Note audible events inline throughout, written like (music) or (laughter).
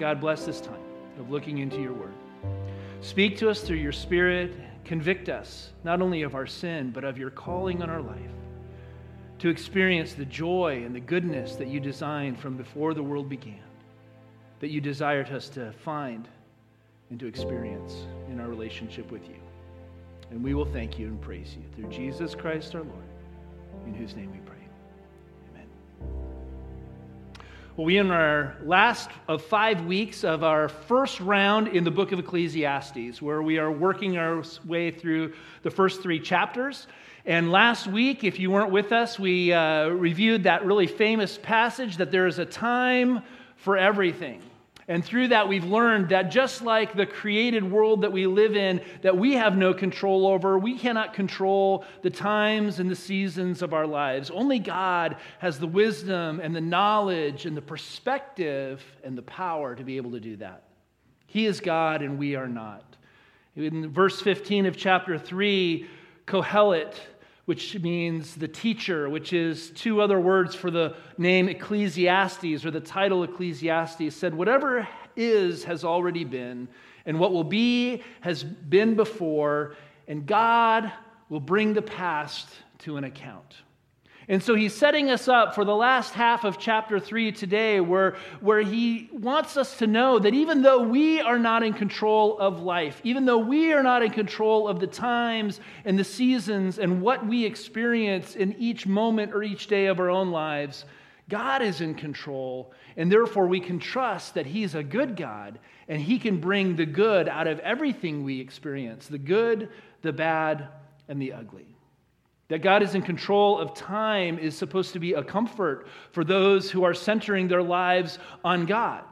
God, bless this time of looking into your word. Speak to us through your spirit. Convict us not only of our sin, but of your calling on our life to experience the joy and the goodness that you designed from before the world began, that you desired us to find and to experience in our relationship with you. And we will thank you and praise you through Jesus Christ our Lord, in whose name we pray. We are in our last of five weeks of our first round in the book of Ecclesiastes, where we are working our way through the first three chapters. And last week, if you weren't with us, we uh, reviewed that really famous passage that there is a time for everything. And through that, we've learned that just like the created world that we live in, that we have no control over, we cannot control the times and the seasons of our lives. Only God has the wisdom and the knowledge and the perspective and the power to be able to do that. He is God and we are not. In verse 15 of chapter 3, Kohelet, which means the teacher, which is two other words for the name Ecclesiastes or the title Ecclesiastes, said, Whatever is has already been, and what will be has been before, and God will bring the past to an account. And so he's setting us up for the last half of chapter 3 today, where, where he wants us to know that even though we are not in control of life, even though we are not in control of the times and the seasons and what we experience in each moment or each day of our own lives, God is in control. And therefore, we can trust that He's a good God and He can bring the good out of everything we experience the good, the bad, and the ugly. That God is in control of time is supposed to be a comfort for those who are centering their lives on God.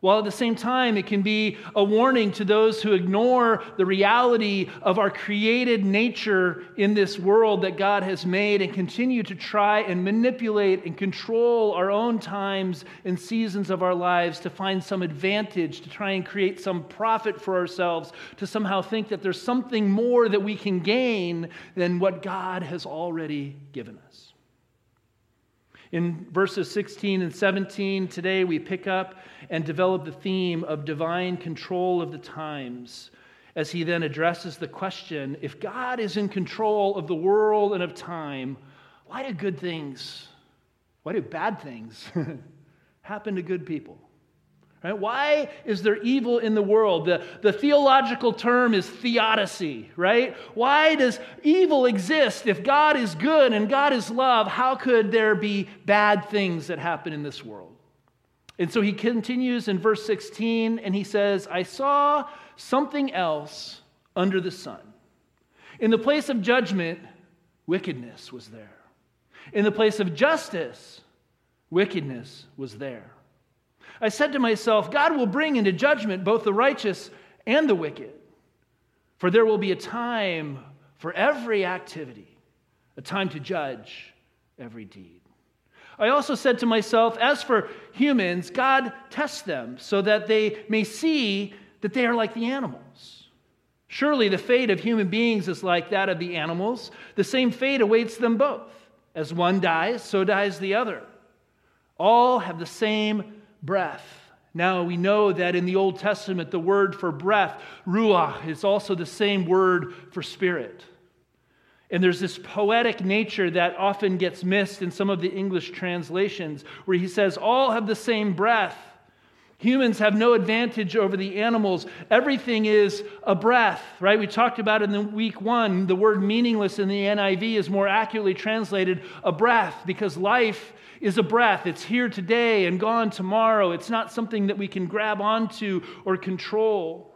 While at the same time, it can be a warning to those who ignore the reality of our created nature in this world that God has made and continue to try and manipulate and control our own times and seasons of our lives to find some advantage, to try and create some profit for ourselves, to somehow think that there's something more that we can gain than what God has already given us. In verses 16 and 17, today we pick up and develop the theme of divine control of the times as he then addresses the question if God is in control of the world and of time, why do good things, why do bad things (laughs) happen to good people? Right? Why is there evil in the world? The, the theological term is theodicy, right? Why does evil exist? If God is good and God is love, how could there be bad things that happen in this world? And so he continues in verse 16 and he says, I saw something else under the sun. In the place of judgment, wickedness was there. In the place of justice, wickedness was there. I said to myself, God will bring into judgment both the righteous and the wicked, for there will be a time for every activity, a time to judge every deed. I also said to myself, as for humans, God tests them so that they may see that they are like the animals. Surely the fate of human beings is like that of the animals. The same fate awaits them both. As one dies, so dies the other. All have the same breath. Now we know that in the Old Testament, the word for breath, ruach, is also the same word for spirit. And there's this poetic nature that often gets missed in some of the English translations, where he says, All have the same breath. Humans have no advantage over the animals. Everything is a breath, right? We talked about in the week one, the word meaningless in the NIV is more accurately translated a breath because life is a breath. It's here today and gone tomorrow. It's not something that we can grab onto or control.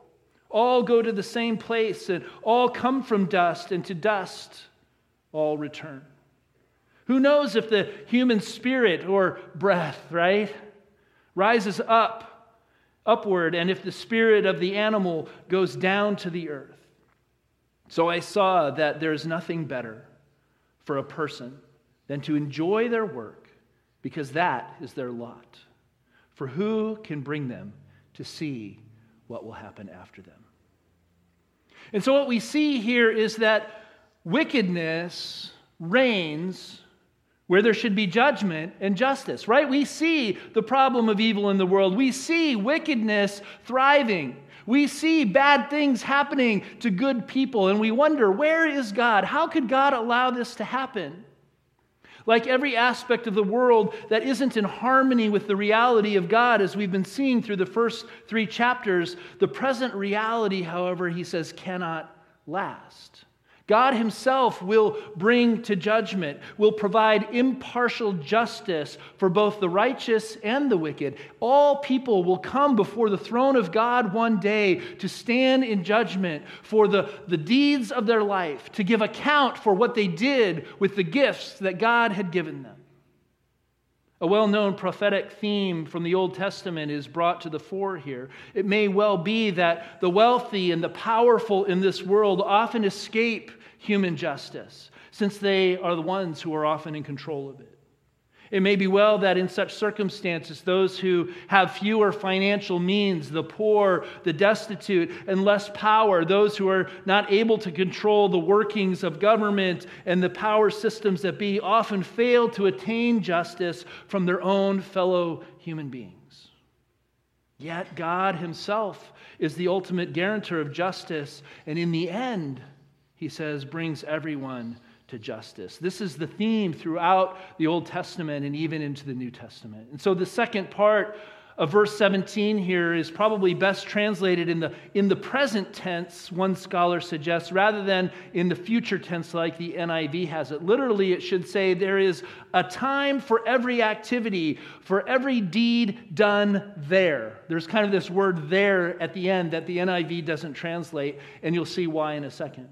All go to the same place and all come from dust, and to dust all return. Who knows if the human spirit or breath, right, rises up, upward, and if the spirit of the animal goes down to the earth? So I saw that there is nothing better for a person than to enjoy their work because that is their lot. For who can bring them to see what will happen after them? And so, what we see here is that wickedness reigns where there should be judgment and justice, right? We see the problem of evil in the world. We see wickedness thriving. We see bad things happening to good people, and we wonder, where is God? How could God allow this to happen? Like every aspect of the world that isn't in harmony with the reality of God, as we've been seeing through the first three chapters, the present reality, however, he says, cannot last. God Himself will bring to judgment, will provide impartial justice for both the righteous and the wicked. All people will come before the throne of God one day to stand in judgment for the, the deeds of their life, to give account for what they did with the gifts that God had given them. A well known prophetic theme from the Old Testament is brought to the fore here. It may well be that the wealthy and the powerful in this world often escape human justice, since they are the ones who are often in control of it. It may be well that in such circumstances, those who have fewer financial means, the poor, the destitute, and less power, those who are not able to control the workings of government and the power systems that be, often fail to attain justice from their own fellow human beings. Yet God Himself is the ultimate guarantor of justice, and in the end, he says, brings everyone to justice. This is the theme throughout the Old Testament and even into the New Testament. And so the second part of verse 17 here is probably best translated in the, in the present tense, one scholar suggests, rather than in the future tense like the NIV has it. Literally, it should say, There is a time for every activity, for every deed done there. There's kind of this word there at the end that the NIV doesn't translate, and you'll see why in a second.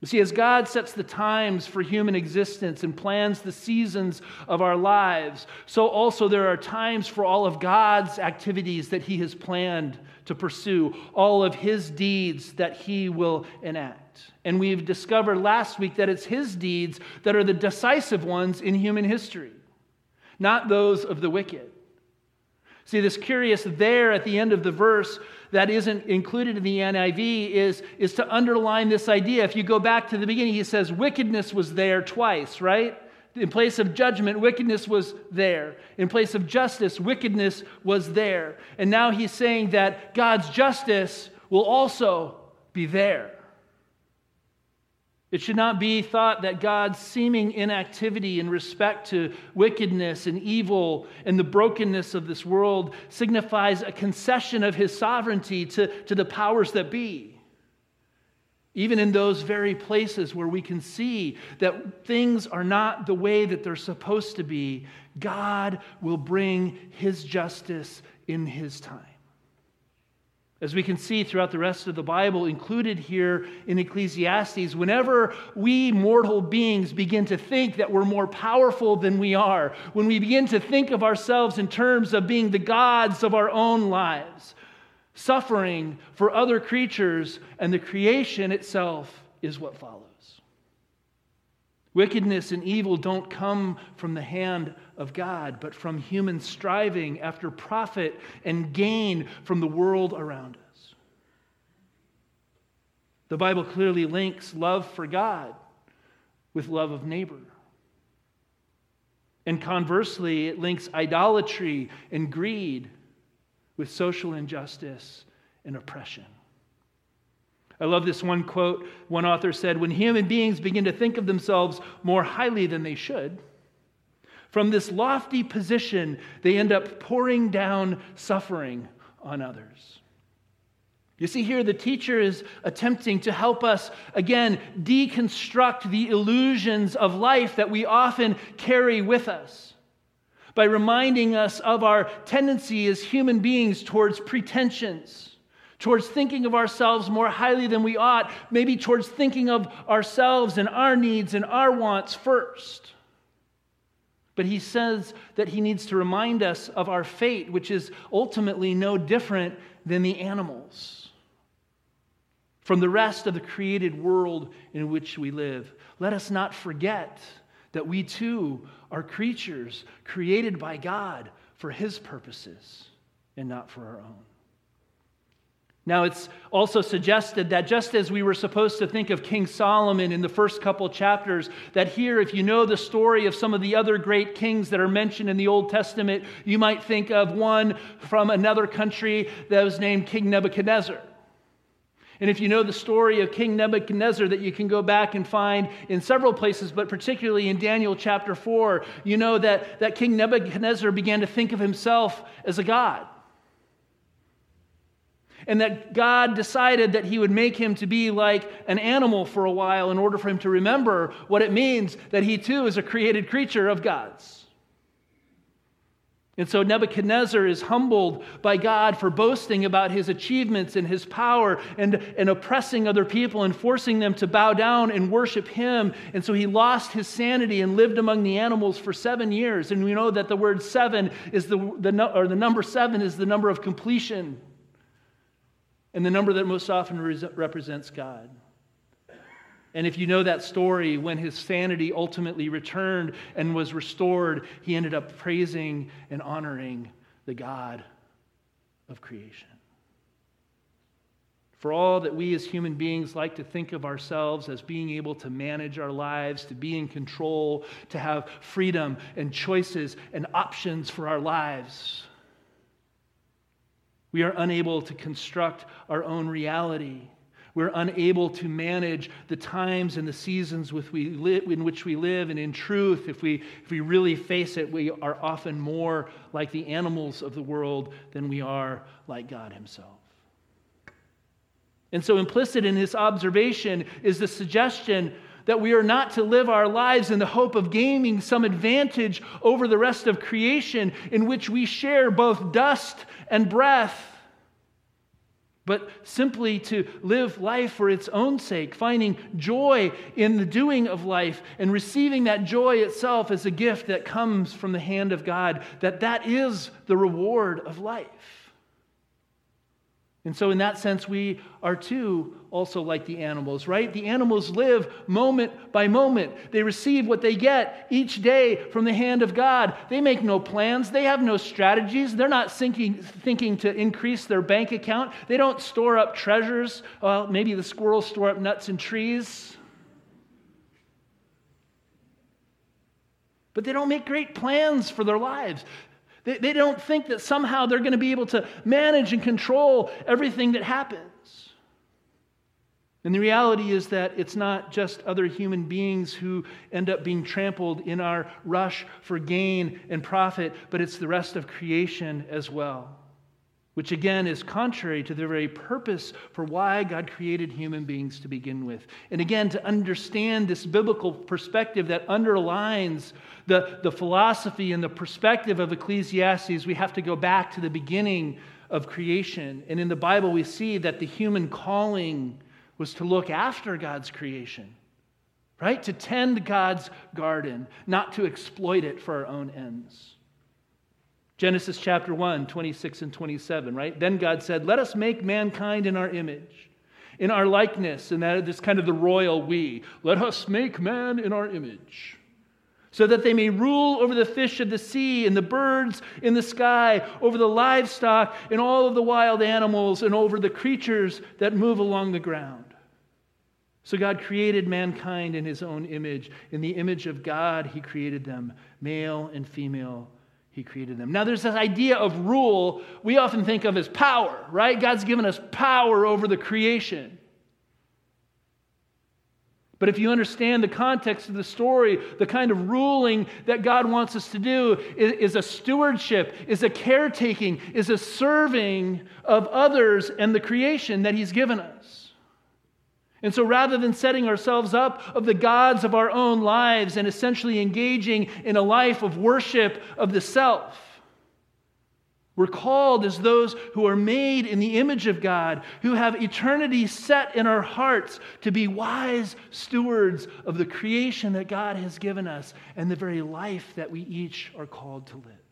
You see, as God sets the times for human existence and plans the seasons of our lives, so also there are times for all of God's activities that He has planned to pursue, all of His deeds that He will enact. And we've discovered last week that it's His deeds that are the decisive ones in human history, not those of the wicked. See, this curious there at the end of the verse that isn't included in the NIV is, is to underline this idea. If you go back to the beginning, he says wickedness was there twice, right? In place of judgment, wickedness was there. In place of justice, wickedness was there. And now he's saying that God's justice will also be there. It should not be thought that God's seeming inactivity in respect to wickedness and evil and the brokenness of this world signifies a concession of his sovereignty to, to the powers that be. Even in those very places where we can see that things are not the way that they're supposed to be, God will bring his justice in his time. As we can see throughout the rest of the Bible, included here in Ecclesiastes, whenever we mortal beings begin to think that we're more powerful than we are, when we begin to think of ourselves in terms of being the gods of our own lives, suffering for other creatures and the creation itself is what follows. Wickedness and evil don't come from the hand of God, but from human striving after profit and gain from the world around us. The Bible clearly links love for God with love of neighbor. And conversely, it links idolatry and greed with social injustice and oppression. I love this one quote. One author said When human beings begin to think of themselves more highly than they should, from this lofty position, they end up pouring down suffering on others. You see, here the teacher is attempting to help us, again, deconstruct the illusions of life that we often carry with us by reminding us of our tendency as human beings towards pretensions towards thinking of ourselves more highly than we ought, maybe towards thinking of ourselves and our needs and our wants first. But he says that he needs to remind us of our fate, which is ultimately no different than the animals from the rest of the created world in which we live. Let us not forget that we too are creatures created by God for his purposes and not for our own. Now, it's also suggested that just as we were supposed to think of King Solomon in the first couple chapters, that here, if you know the story of some of the other great kings that are mentioned in the Old Testament, you might think of one from another country that was named King Nebuchadnezzar. And if you know the story of King Nebuchadnezzar that you can go back and find in several places, but particularly in Daniel chapter 4, you know that, that King Nebuchadnezzar began to think of himself as a god and that God decided that he would make him to be like an animal for a while in order for him to remember what it means that he too is a created creature of God's. And so Nebuchadnezzar is humbled by God for boasting about his achievements and his power and, and oppressing other people and forcing them to bow down and worship him. And so he lost his sanity and lived among the animals for seven years. And we know that the word seven is the, the, or the number seven is the number of completion and the number that most often represents God. And if you know that story, when his sanity ultimately returned and was restored, he ended up praising and honoring the God of creation. For all that we as human beings like to think of ourselves as being able to manage our lives, to be in control, to have freedom and choices and options for our lives, we are unable to construct our own reality. We're unable to manage the times and the seasons in which we live. And in truth, if we, if we really face it, we are often more like the animals of the world than we are like God Himself. And so, implicit in this observation is the suggestion that we are not to live our lives in the hope of gaining some advantage over the rest of creation in which we share both dust and breath, but simply to live life for its own sake, finding joy in the doing of life and receiving that joy itself as a gift that comes from the hand of God, that that is the reward of life. And so, in that sense, we are too also like the animals, right? The animals live moment by moment. They receive what they get each day from the hand of God. They make no plans, they have no strategies. They're not thinking, thinking to increase their bank account. They don't store up treasures. Well, maybe the squirrels store up nuts and trees. But they don't make great plans for their lives. They, they don't think that somehow they're going to be able to manage and control everything that happens. And the reality is that it's not just other human beings who end up being trampled in our rush for gain and profit, but it's the rest of creation as well which again is contrary to the very purpose for why God created human beings to begin with. And again, to understand this biblical perspective that underlines the, the philosophy and the perspective of Ecclesiastes, we have to go back to the beginning of creation. And in the Bible, we see that the human calling was to look after God's creation, right? To tend God's garden, not to exploit it for our own ends. Genesis chapter 1, 26 and 27, right? Then God said, Let us make mankind in our image, in our likeness, and that is kind of the royal we. Let us make man in our image, so that they may rule over the fish of the sea and the birds in the sky, over the livestock and all of the wild animals, and over the creatures that move along the ground. So God created mankind in his own image. In the image of God, he created them, male and female he created them. Now, there's this idea of rule we often think of as power, right? God's given us power over the creation. But if you understand the context of the story, the kind of ruling that God wants us to do is, is, a stewardship, is a caretaking, is a serving of others and the creation that He's given us. And so rather than setting ourselves up of the gods of our own lives and essentially engaging in a life of worship of the self, we're called as those who are made in the image of God, who have eternity set in our hearts to be wise stewards of the creation that God has given us and the very life that we each are called to live.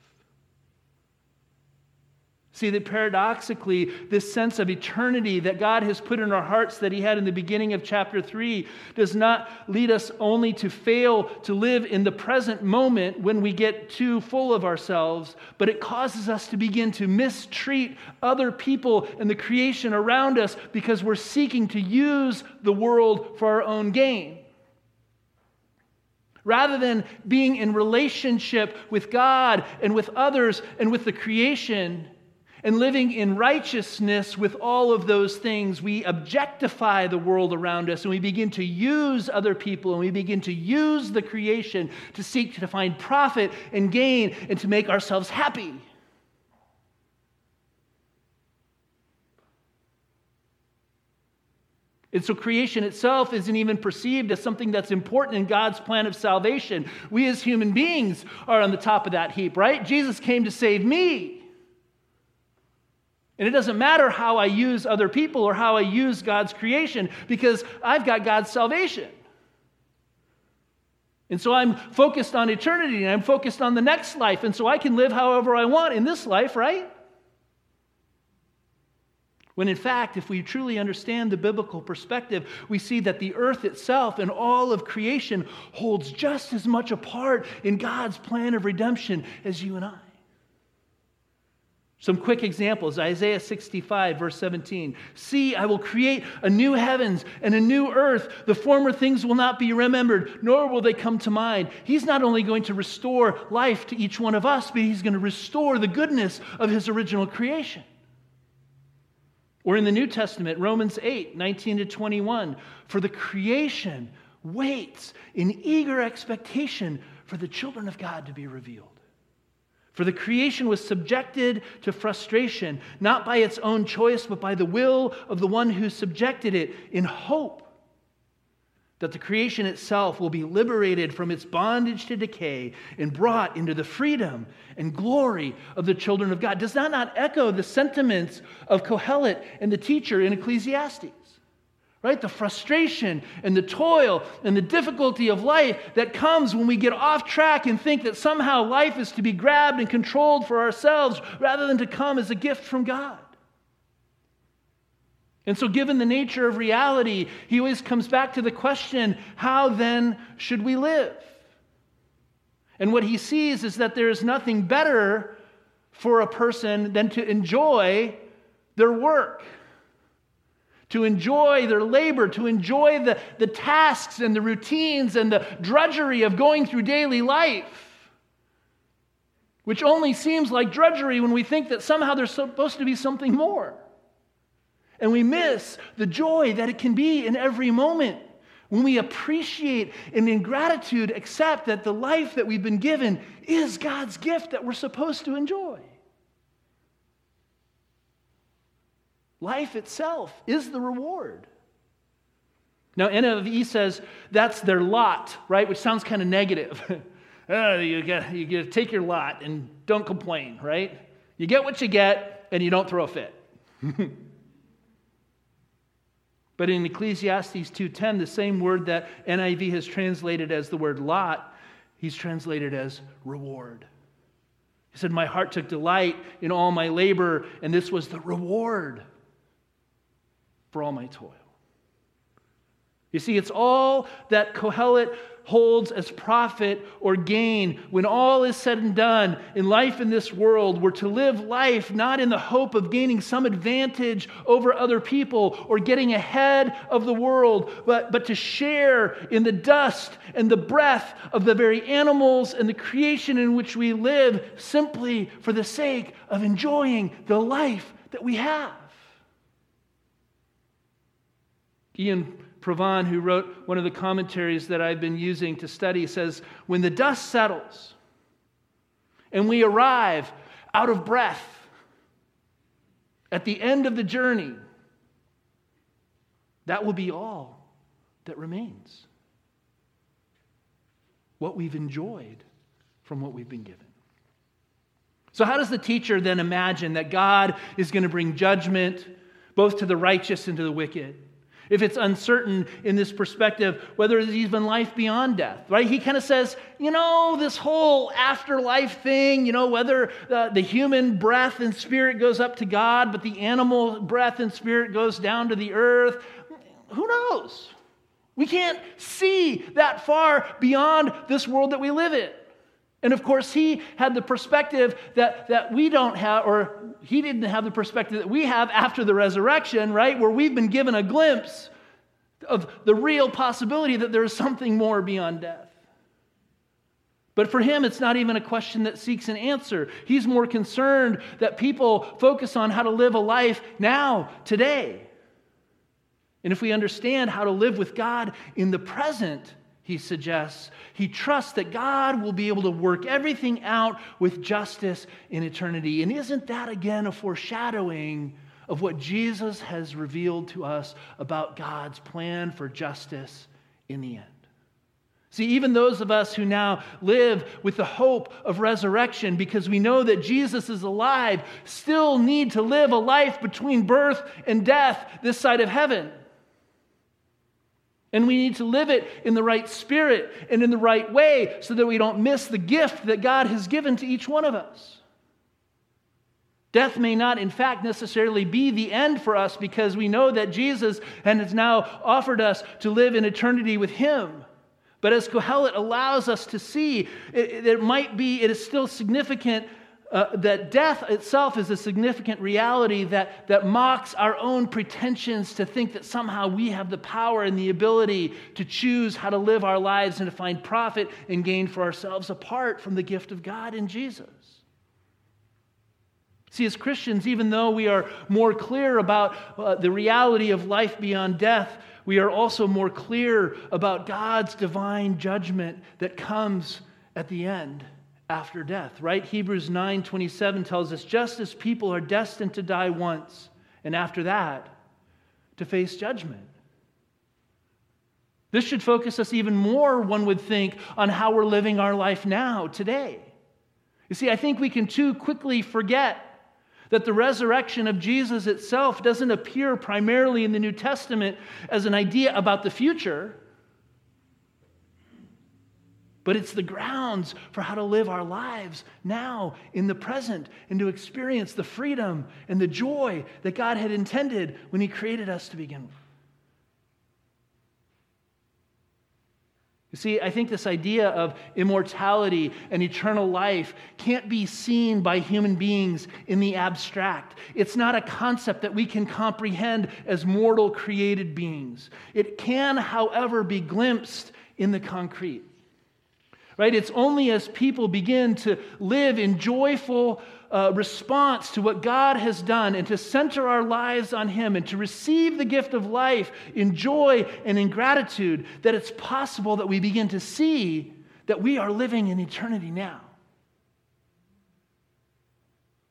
See that paradoxically, this sense of eternity that God has put in our hearts that He had in the beginning of chapter 3 does not lead us only to fail to live in the present moment when we get too full of ourselves, but it causes us to begin to mistreat other people and the creation around us because we're seeking to use the world for our own gain. Rather than being in relationship with God and with others and with the creation, and living in righteousness with all of those things, we objectify the world around us and we begin to use other people and we begin to use the creation to seek to find profit and gain and to make ourselves happy. And so creation itself isn't even perceived as something that's important in God's plan of salvation. We as human beings are on the top of that heap, right? Jesus came to save me. And it doesn't matter how I use other people or how I use God's creation because I've got God's salvation. And so I'm focused on eternity and I'm focused on the next life. And so I can live however I want in this life, right? When in fact, if we truly understand the biblical perspective, we see that the earth itself and all of creation holds just as much a part in God's plan of redemption as you and I. Some quick examples Isaiah 65, verse 17. See, I will create a new heavens and a new earth. The former things will not be remembered, nor will they come to mind. He's not only going to restore life to each one of us, but he's going to restore the goodness of his original creation. Or in the New Testament, Romans 8, 19 to 21. For the creation waits in eager expectation for the children of God to be revealed. For the creation was subjected to frustration, not by its own choice, but by the will of the one who subjected it, in hope that the creation itself will be liberated from its bondage to decay and brought into the freedom and glory of the children of God. Does that not echo the sentiments of Kohelet and the teacher in Ecclesiastes? Right? The frustration and the toil and the difficulty of life that comes when we get off track and think that somehow life is to be grabbed and controlled for ourselves rather than to come as a gift from God. And so, given the nature of reality, he always comes back to the question how then should we live? And what he sees is that there is nothing better for a person than to enjoy their work to enjoy their labor, to enjoy the, the tasks and the routines and the drudgery of going through daily life, which only seems like drudgery when we think that somehow there's supposed to be something more. And we miss the joy that it can be in every moment when we appreciate and in gratitude accept that the life that we've been given is God's gift that we're supposed to enjoy. Life itself is the reward. Now, NIV says that's their lot, right? Which sounds kind of negative. (laughs) uh, you, get, you get take your lot and don't complain, right? You get what you get and you don't throw a fit. (laughs) but in Ecclesiastes 2:10, the same word that NIV has translated as the word lot, he's translated as reward. He said, My heart took delight in all my labor, and this was the reward for all my toil. You see, it's all that Kohelet holds as profit or gain when all is said and done in life in this world. We're to live life not in the hope of gaining some advantage over other people or getting ahead of the world, but, but to share in the dust and the breath of the very animals and the creation in which we live simply for the sake of enjoying the life that we have. Ian Provan, who wrote one of the commentaries that I've been using to study, says When the dust settles and we arrive out of breath at the end of the journey, that will be all that remains. What we've enjoyed from what we've been given. So, how does the teacher then imagine that God is going to bring judgment both to the righteous and to the wicked? If it's uncertain in this perspective whether there's even life beyond death, right? He kind of says, you know, this whole afterlife thing, you know, whether uh, the human breath and spirit goes up to God, but the animal breath and spirit goes down to the earth, who knows? We can't see that far beyond this world that we live in. And of course, he had the perspective that, that we don't have, or he didn't have the perspective that we have after the resurrection, right? Where we've been given a glimpse of the real possibility that there is something more beyond death. But for him, it's not even a question that seeks an answer. He's more concerned that people focus on how to live a life now, today. And if we understand how to live with God in the present, he suggests. He trusts that God will be able to work everything out with justice in eternity. And isn't that again a foreshadowing of what Jesus has revealed to us about God's plan for justice in the end? See, even those of us who now live with the hope of resurrection because we know that Jesus is alive still need to live a life between birth and death this side of heaven. And we need to live it in the right spirit and in the right way so that we don't miss the gift that God has given to each one of us. Death may not, in fact, necessarily be the end for us because we know that Jesus and has now offered us to live in eternity with Him. But as Kohelet allows us to see, it, it might be, it is still significant uh, that death itself is a significant reality that, that mocks our own pretensions to think that somehow we have the power and the ability to choose how to live our lives and to find profit and gain for ourselves apart from the gift of God in Jesus. See, as Christians, even though we are more clear about uh, the reality of life beyond death, we are also more clear about God's divine judgment that comes at the end after death, right? Hebrews 9 27 tells us just as people are destined to die once, and after that, to face judgment. This should focus us even more, one would think, on how we're living our life now, today. You see, I think we can too quickly forget that the resurrection of Jesus itself doesn't appear primarily in the New Testament as an idea about the future but it's the grounds for how to live our lives now in the present and to experience the freedom and the joy that God had intended when He created us to begin with. You see, I think this idea of immortality and eternal life can't be seen by human beings in the abstract. It's not a concept that we can comprehend as mortal created beings. It can, however, be glimpsed in the concrete right? It's only as people begin to live in joyful uh, response to what God has done and to center our lives on Him and to receive the gift of life in joy and in gratitude that it's possible that we begin to see that we are living in eternity now.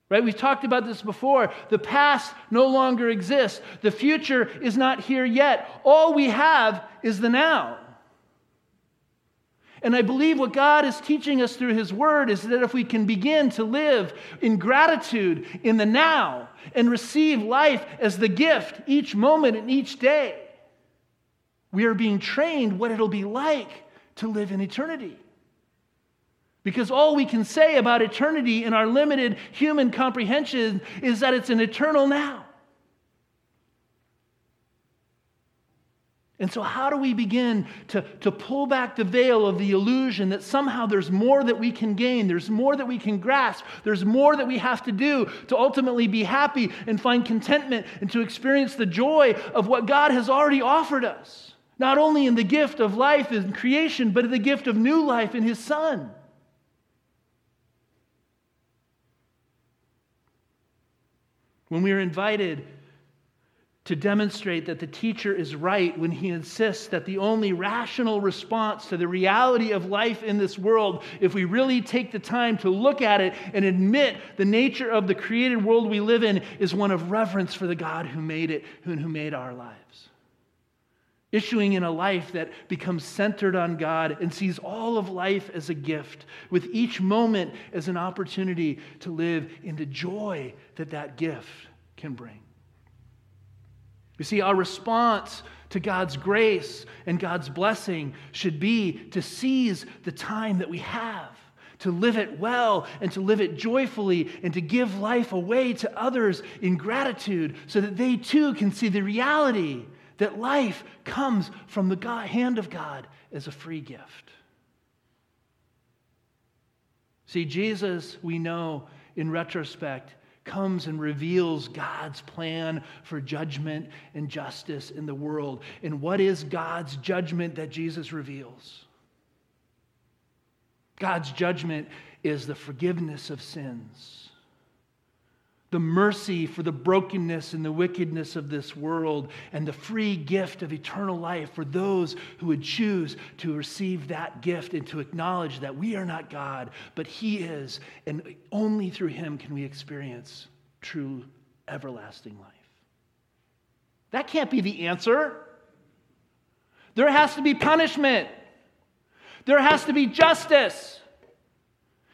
Right? We've talked about this before. The past no longer exists. The future is not here yet. All we have is the now. And I believe what God is teaching us through His Word is that if we can begin to live in gratitude in the now and receive life as the gift each moment and each day, we are being trained what it'll be like to live in eternity. Because all we can say about eternity in our limited human comprehension is that it's an eternal now. And so, how do we begin to, to pull back the veil of the illusion that somehow there's more that we can gain, there's more that we can grasp, there's more that we have to do to ultimately be happy and find contentment and to experience the joy of what God has already offered us? Not only in the gift of life and creation, but in the gift of new life in His Son. When we are invited to demonstrate that the teacher is right when he insists that the only rational response to the reality of life in this world, if we really take the time to look at it and admit the nature of the created world we live in, is one of reverence for the God who made it and who made our lives. Issuing in a life that becomes centered on God and sees all of life as a gift, with each moment as an opportunity to live in the joy that that gift can bring. You see, our response to God's grace and God's blessing should be to seize the time that we have, to live it well and to live it joyfully and to give life away to others in gratitude so that they too can see the reality that life comes from the God, hand of God as a free gift. See, Jesus, we know in retrospect, comes and reveals God's plan for judgment and justice in the world. And what is God's judgment that Jesus reveals? God's judgment is the forgiveness of sins the mercy for the brokenness and the wickedness of this world, and the free gift of eternal life for those who would choose to receive that gift and to acknowledge that we are not God, but He is, and only through Him can we experience true everlasting life. That can't be the answer. There has to be punishment, there has to be justice.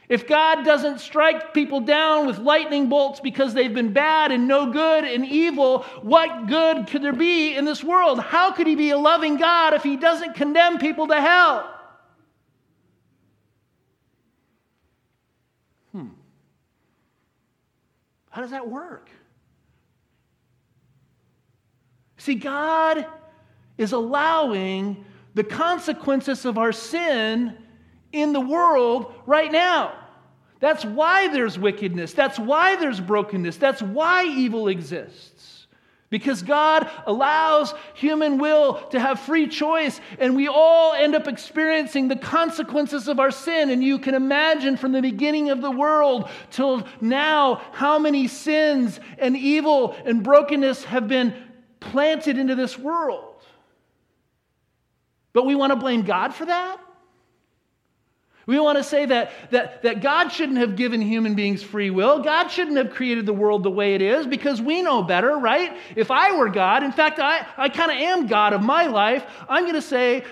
If God doesn't strike people down with lightning bolts because they've been bad and no good and evil, what good could there be in this world? How could He be a loving God if He doesn't condemn people to hell? Hmm. How does that work? See, God is allowing the consequences of our sin in the world right now. That's why there's wickedness. That's why there's brokenness. That's why evil exists. Because God allows human will to have free choice, and we all end up experiencing the consequences of our sin. And you can imagine from the beginning of the world till now how many sins and evil and brokenness have been planted into this world. But we want to blame God for that? We want to say that, that, that God shouldn't have given human beings free will. God shouldn't have created the world the way it is because we know better, right? If I were God, in fact, I, I kind of am God of my life, I'm going to say,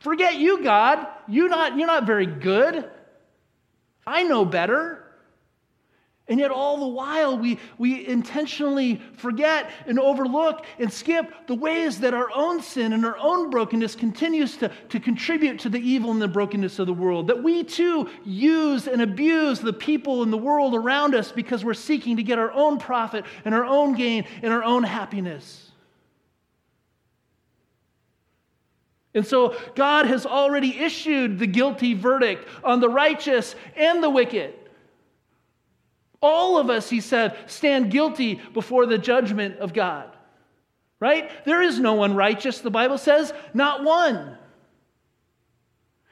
forget you, God. You're not, you're not very good. I know better. And yet, all the while, we, we intentionally forget and overlook and skip the ways that our own sin and our own brokenness continues to, to contribute to the evil and the brokenness of the world. That we too use and abuse the people in the world around us because we're seeking to get our own profit and our own gain and our own happiness. And so, God has already issued the guilty verdict on the righteous and the wicked. All of us, he said, stand guilty before the judgment of God. Right? There is no one righteous, the Bible says, not one.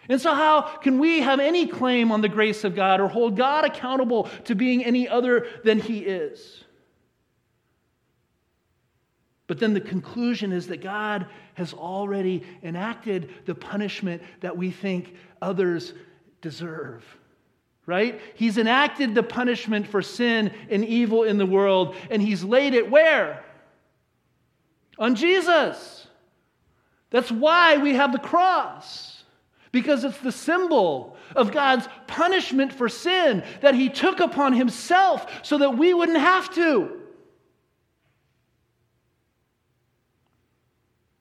And so, how can we have any claim on the grace of God or hold God accountable to being any other than He is? But then the conclusion is that God has already enacted the punishment that we think others deserve right? He's enacted the punishment for sin and evil in the world, and he's laid it where? On Jesus. That's why we have the cross, because it's the symbol of God's punishment for sin that he took upon himself so that we wouldn't have to.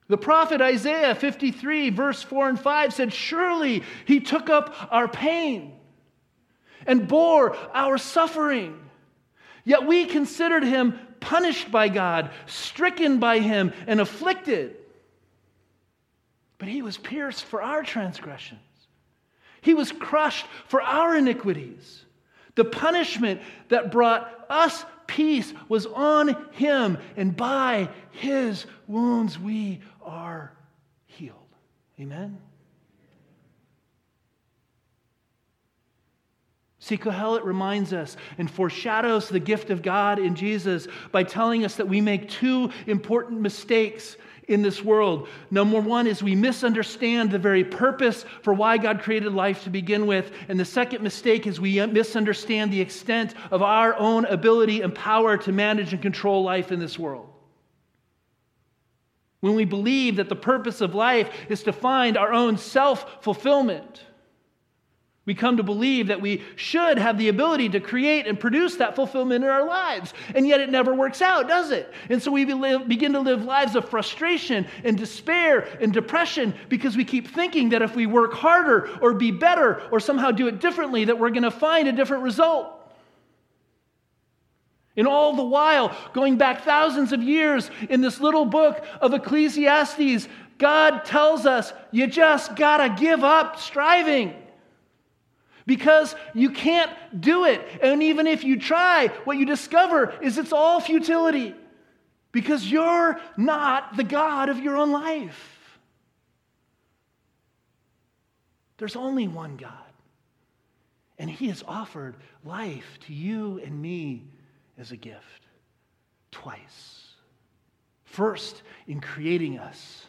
The prophet Isaiah 53, verse 4 and 5 said, Surely he took up our pain and bore our suffering. Yet we considered him punished by God, stricken by him, and afflicted. But he was pierced for our transgressions, he was crushed for our iniquities. The punishment that brought us peace was on him, and by his wounds we are healed. Amen. See, Kohelet reminds us and foreshadows the gift of God in Jesus by telling us that we make two important mistakes in this world. Number one is we misunderstand the very purpose for why God created life to begin with. And the second mistake is we misunderstand the extent of our own ability and power to manage and control life in this world. When we believe that the purpose of life is to find our own self fulfillment We come to believe that we should have the ability to create and produce that fulfillment in our lives. And yet it never works out, does it? And so we begin to live lives of frustration and despair and depression because we keep thinking that if we work harder or be better or somehow do it differently, that we're going to find a different result. And all the while, going back thousands of years in this little book of Ecclesiastes, God tells us you just got to give up striving because you can't do it. And even if you try, what you discover is it's all futility because you're not the God of your own life. There's only one God, and He has offered life to you and me as a gift twice. First, in creating us,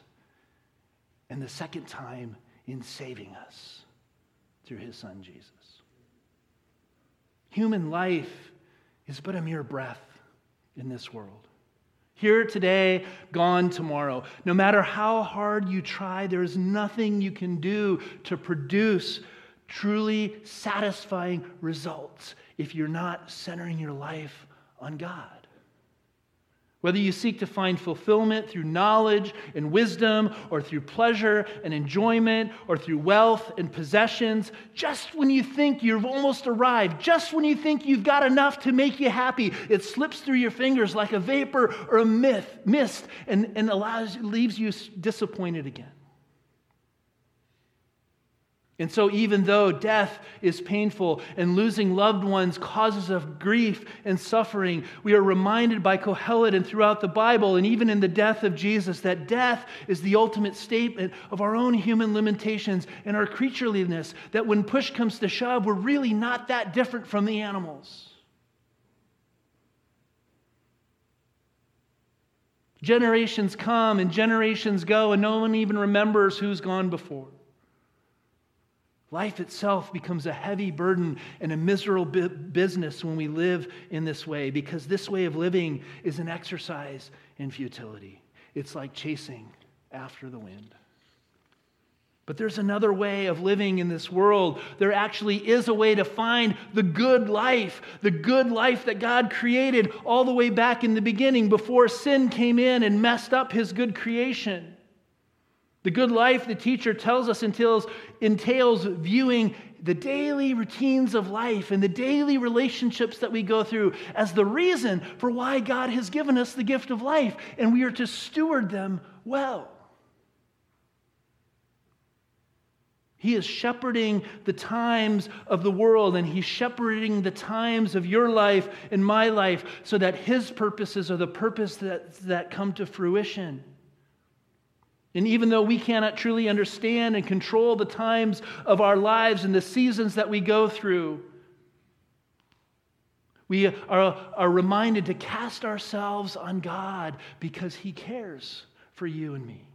and the second time, in saving us through his son Jesus. Human life is but a mere breath in this world. Here today, gone tomorrow. No matter how hard you try, there is nothing you can do to produce truly satisfying results if you're not centering your life on God. Whether you seek to find fulfillment through knowledge and wisdom, or through pleasure and enjoyment, or through wealth and possessions, just when you think you've almost arrived, just when you think you've got enough to make you happy, it slips through your fingers like a vapor or a myth, mist and, and allows, leaves you disappointed again. And so, even though death is painful and losing loved ones causes of grief and suffering, we are reminded by Kohelet and throughout the Bible, and even in the death of Jesus, that death is the ultimate statement of our own human limitations and our creatureliness. That when push comes to shove, we're really not that different from the animals. Generations come and generations go, and no one even remembers who's gone before. Life itself becomes a heavy burden and a miserable business when we live in this way because this way of living is an exercise in futility. It's like chasing after the wind. But there's another way of living in this world. There actually is a way to find the good life, the good life that God created all the way back in the beginning before sin came in and messed up his good creation. The good life, the teacher tells us, entails, entails viewing the daily routines of life and the daily relationships that we go through as the reason for why God has given us the gift of life, and we are to steward them well. He is shepherding the times of the world, and He's shepherding the times of your life and my life so that His purposes are the purpose that, that come to fruition. And even though we cannot truly understand and control the times of our lives and the seasons that we go through, we are, are reminded to cast ourselves on God because He cares for you and me.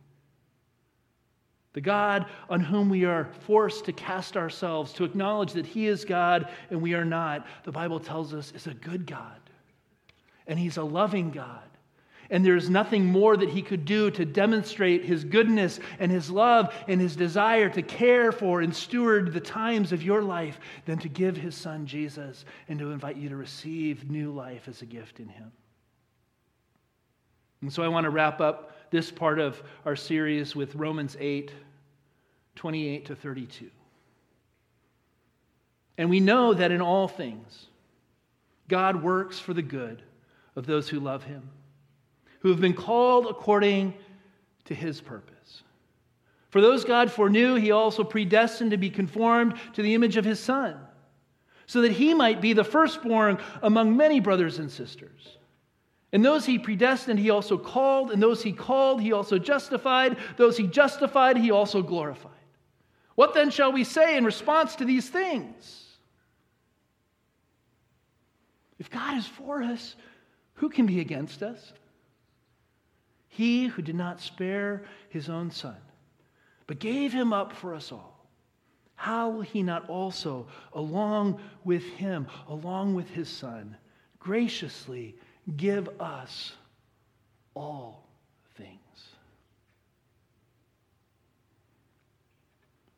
The God on whom we are forced to cast ourselves, to acknowledge that He is God and we are not, the Bible tells us is a good God. And He's a loving God. And there's nothing more that he could do to demonstrate his goodness and his love and his desire to care for and steward the times of your life than to give his son Jesus and to invite you to receive new life as a gift in him. And so I want to wrap up this part of our series with Romans 8 28 to 32. And we know that in all things, God works for the good of those who love him who have been called according to his purpose. For those God foreknew, he also predestined to be conformed to the image of his Son, so that he might be the firstborn among many brothers and sisters. And those he predestined, he also called, and those he called, he also justified. Those he justified, he also glorified. What then shall we say in response to these things? If God is for us, who can be against us? He who did not spare his own son, but gave him up for us all, how will he not also, along with him, along with his son, graciously give us all things?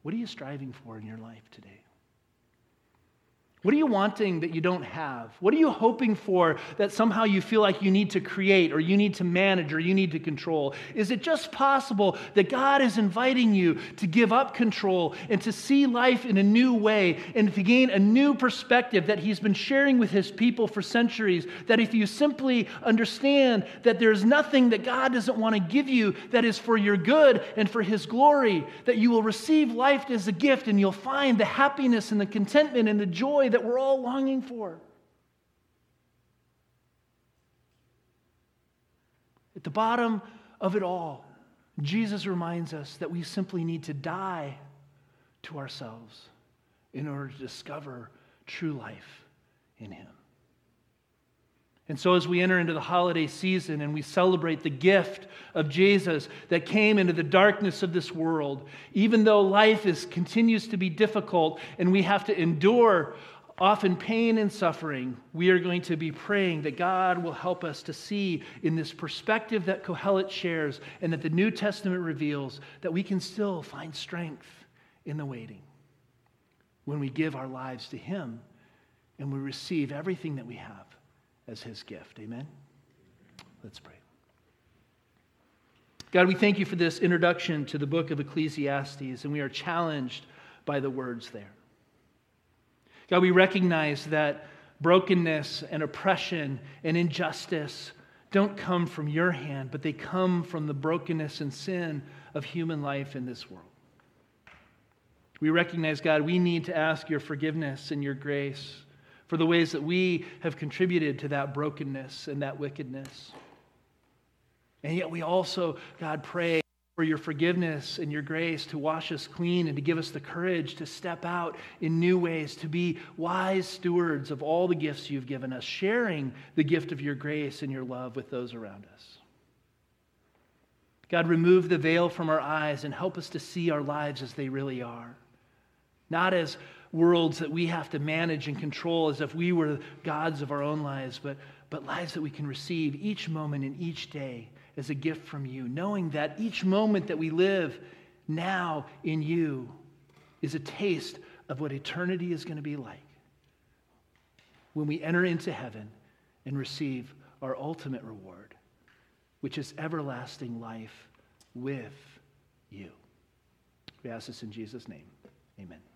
What are you striving for in your life today? What are you wanting that you don't have? What are you hoping for that somehow you feel like you need to create or you need to manage or you need to control? Is it just possible that God is inviting you to give up control and to see life in a new way and to gain a new perspective that He's been sharing with His people for centuries? That if you simply understand that there's nothing that God doesn't want to give you that is for your good and for His glory, that you will receive life as a gift and you'll find the happiness and the contentment and the joy that we're all longing for. At the bottom of it all, Jesus reminds us that we simply need to die to ourselves in order to discover true life in Him. And so, as we enter into the holiday season and we celebrate the gift of Jesus that came into the darkness of this world, even though life is, continues to be difficult and we have to endure often pain and suffering, we are going to be praying that God will help us to see in this perspective that Kohelet shares and that the New Testament reveals that we can still find strength in the waiting when we give our lives to Him and we receive everything that we have as His gift. Amen? Let's pray. God, we thank you for this introduction to the book of Ecclesiastes, and we are challenged by the words there. God, we recognize that brokenness and oppression and injustice don't come from your hand, but they come from the brokenness and sin of human life in this world. We recognize, God, we need to ask your forgiveness and your grace for the ways that we have contributed to that brokenness and that wickedness. And yet we also, God, pray for your forgiveness and your grace to wash us clean and to give us the courage to step out in new ways, to be wise stewards of all the gifts you've given us, sharing the gift of your grace and your love with those around us. God, remove the veil from our eyes and help us to see our lives as they really are. Not as worlds that we have to manage and control as if we were gods of our own lives, but, but lives that we can receive each moment and each day as a gift from you, knowing that each moment that we live now in you is a taste of what eternity is going to be like when we enter into heaven and receive our ultimate reward, which is everlasting life with you. We ask this in Jesus' name. Amen.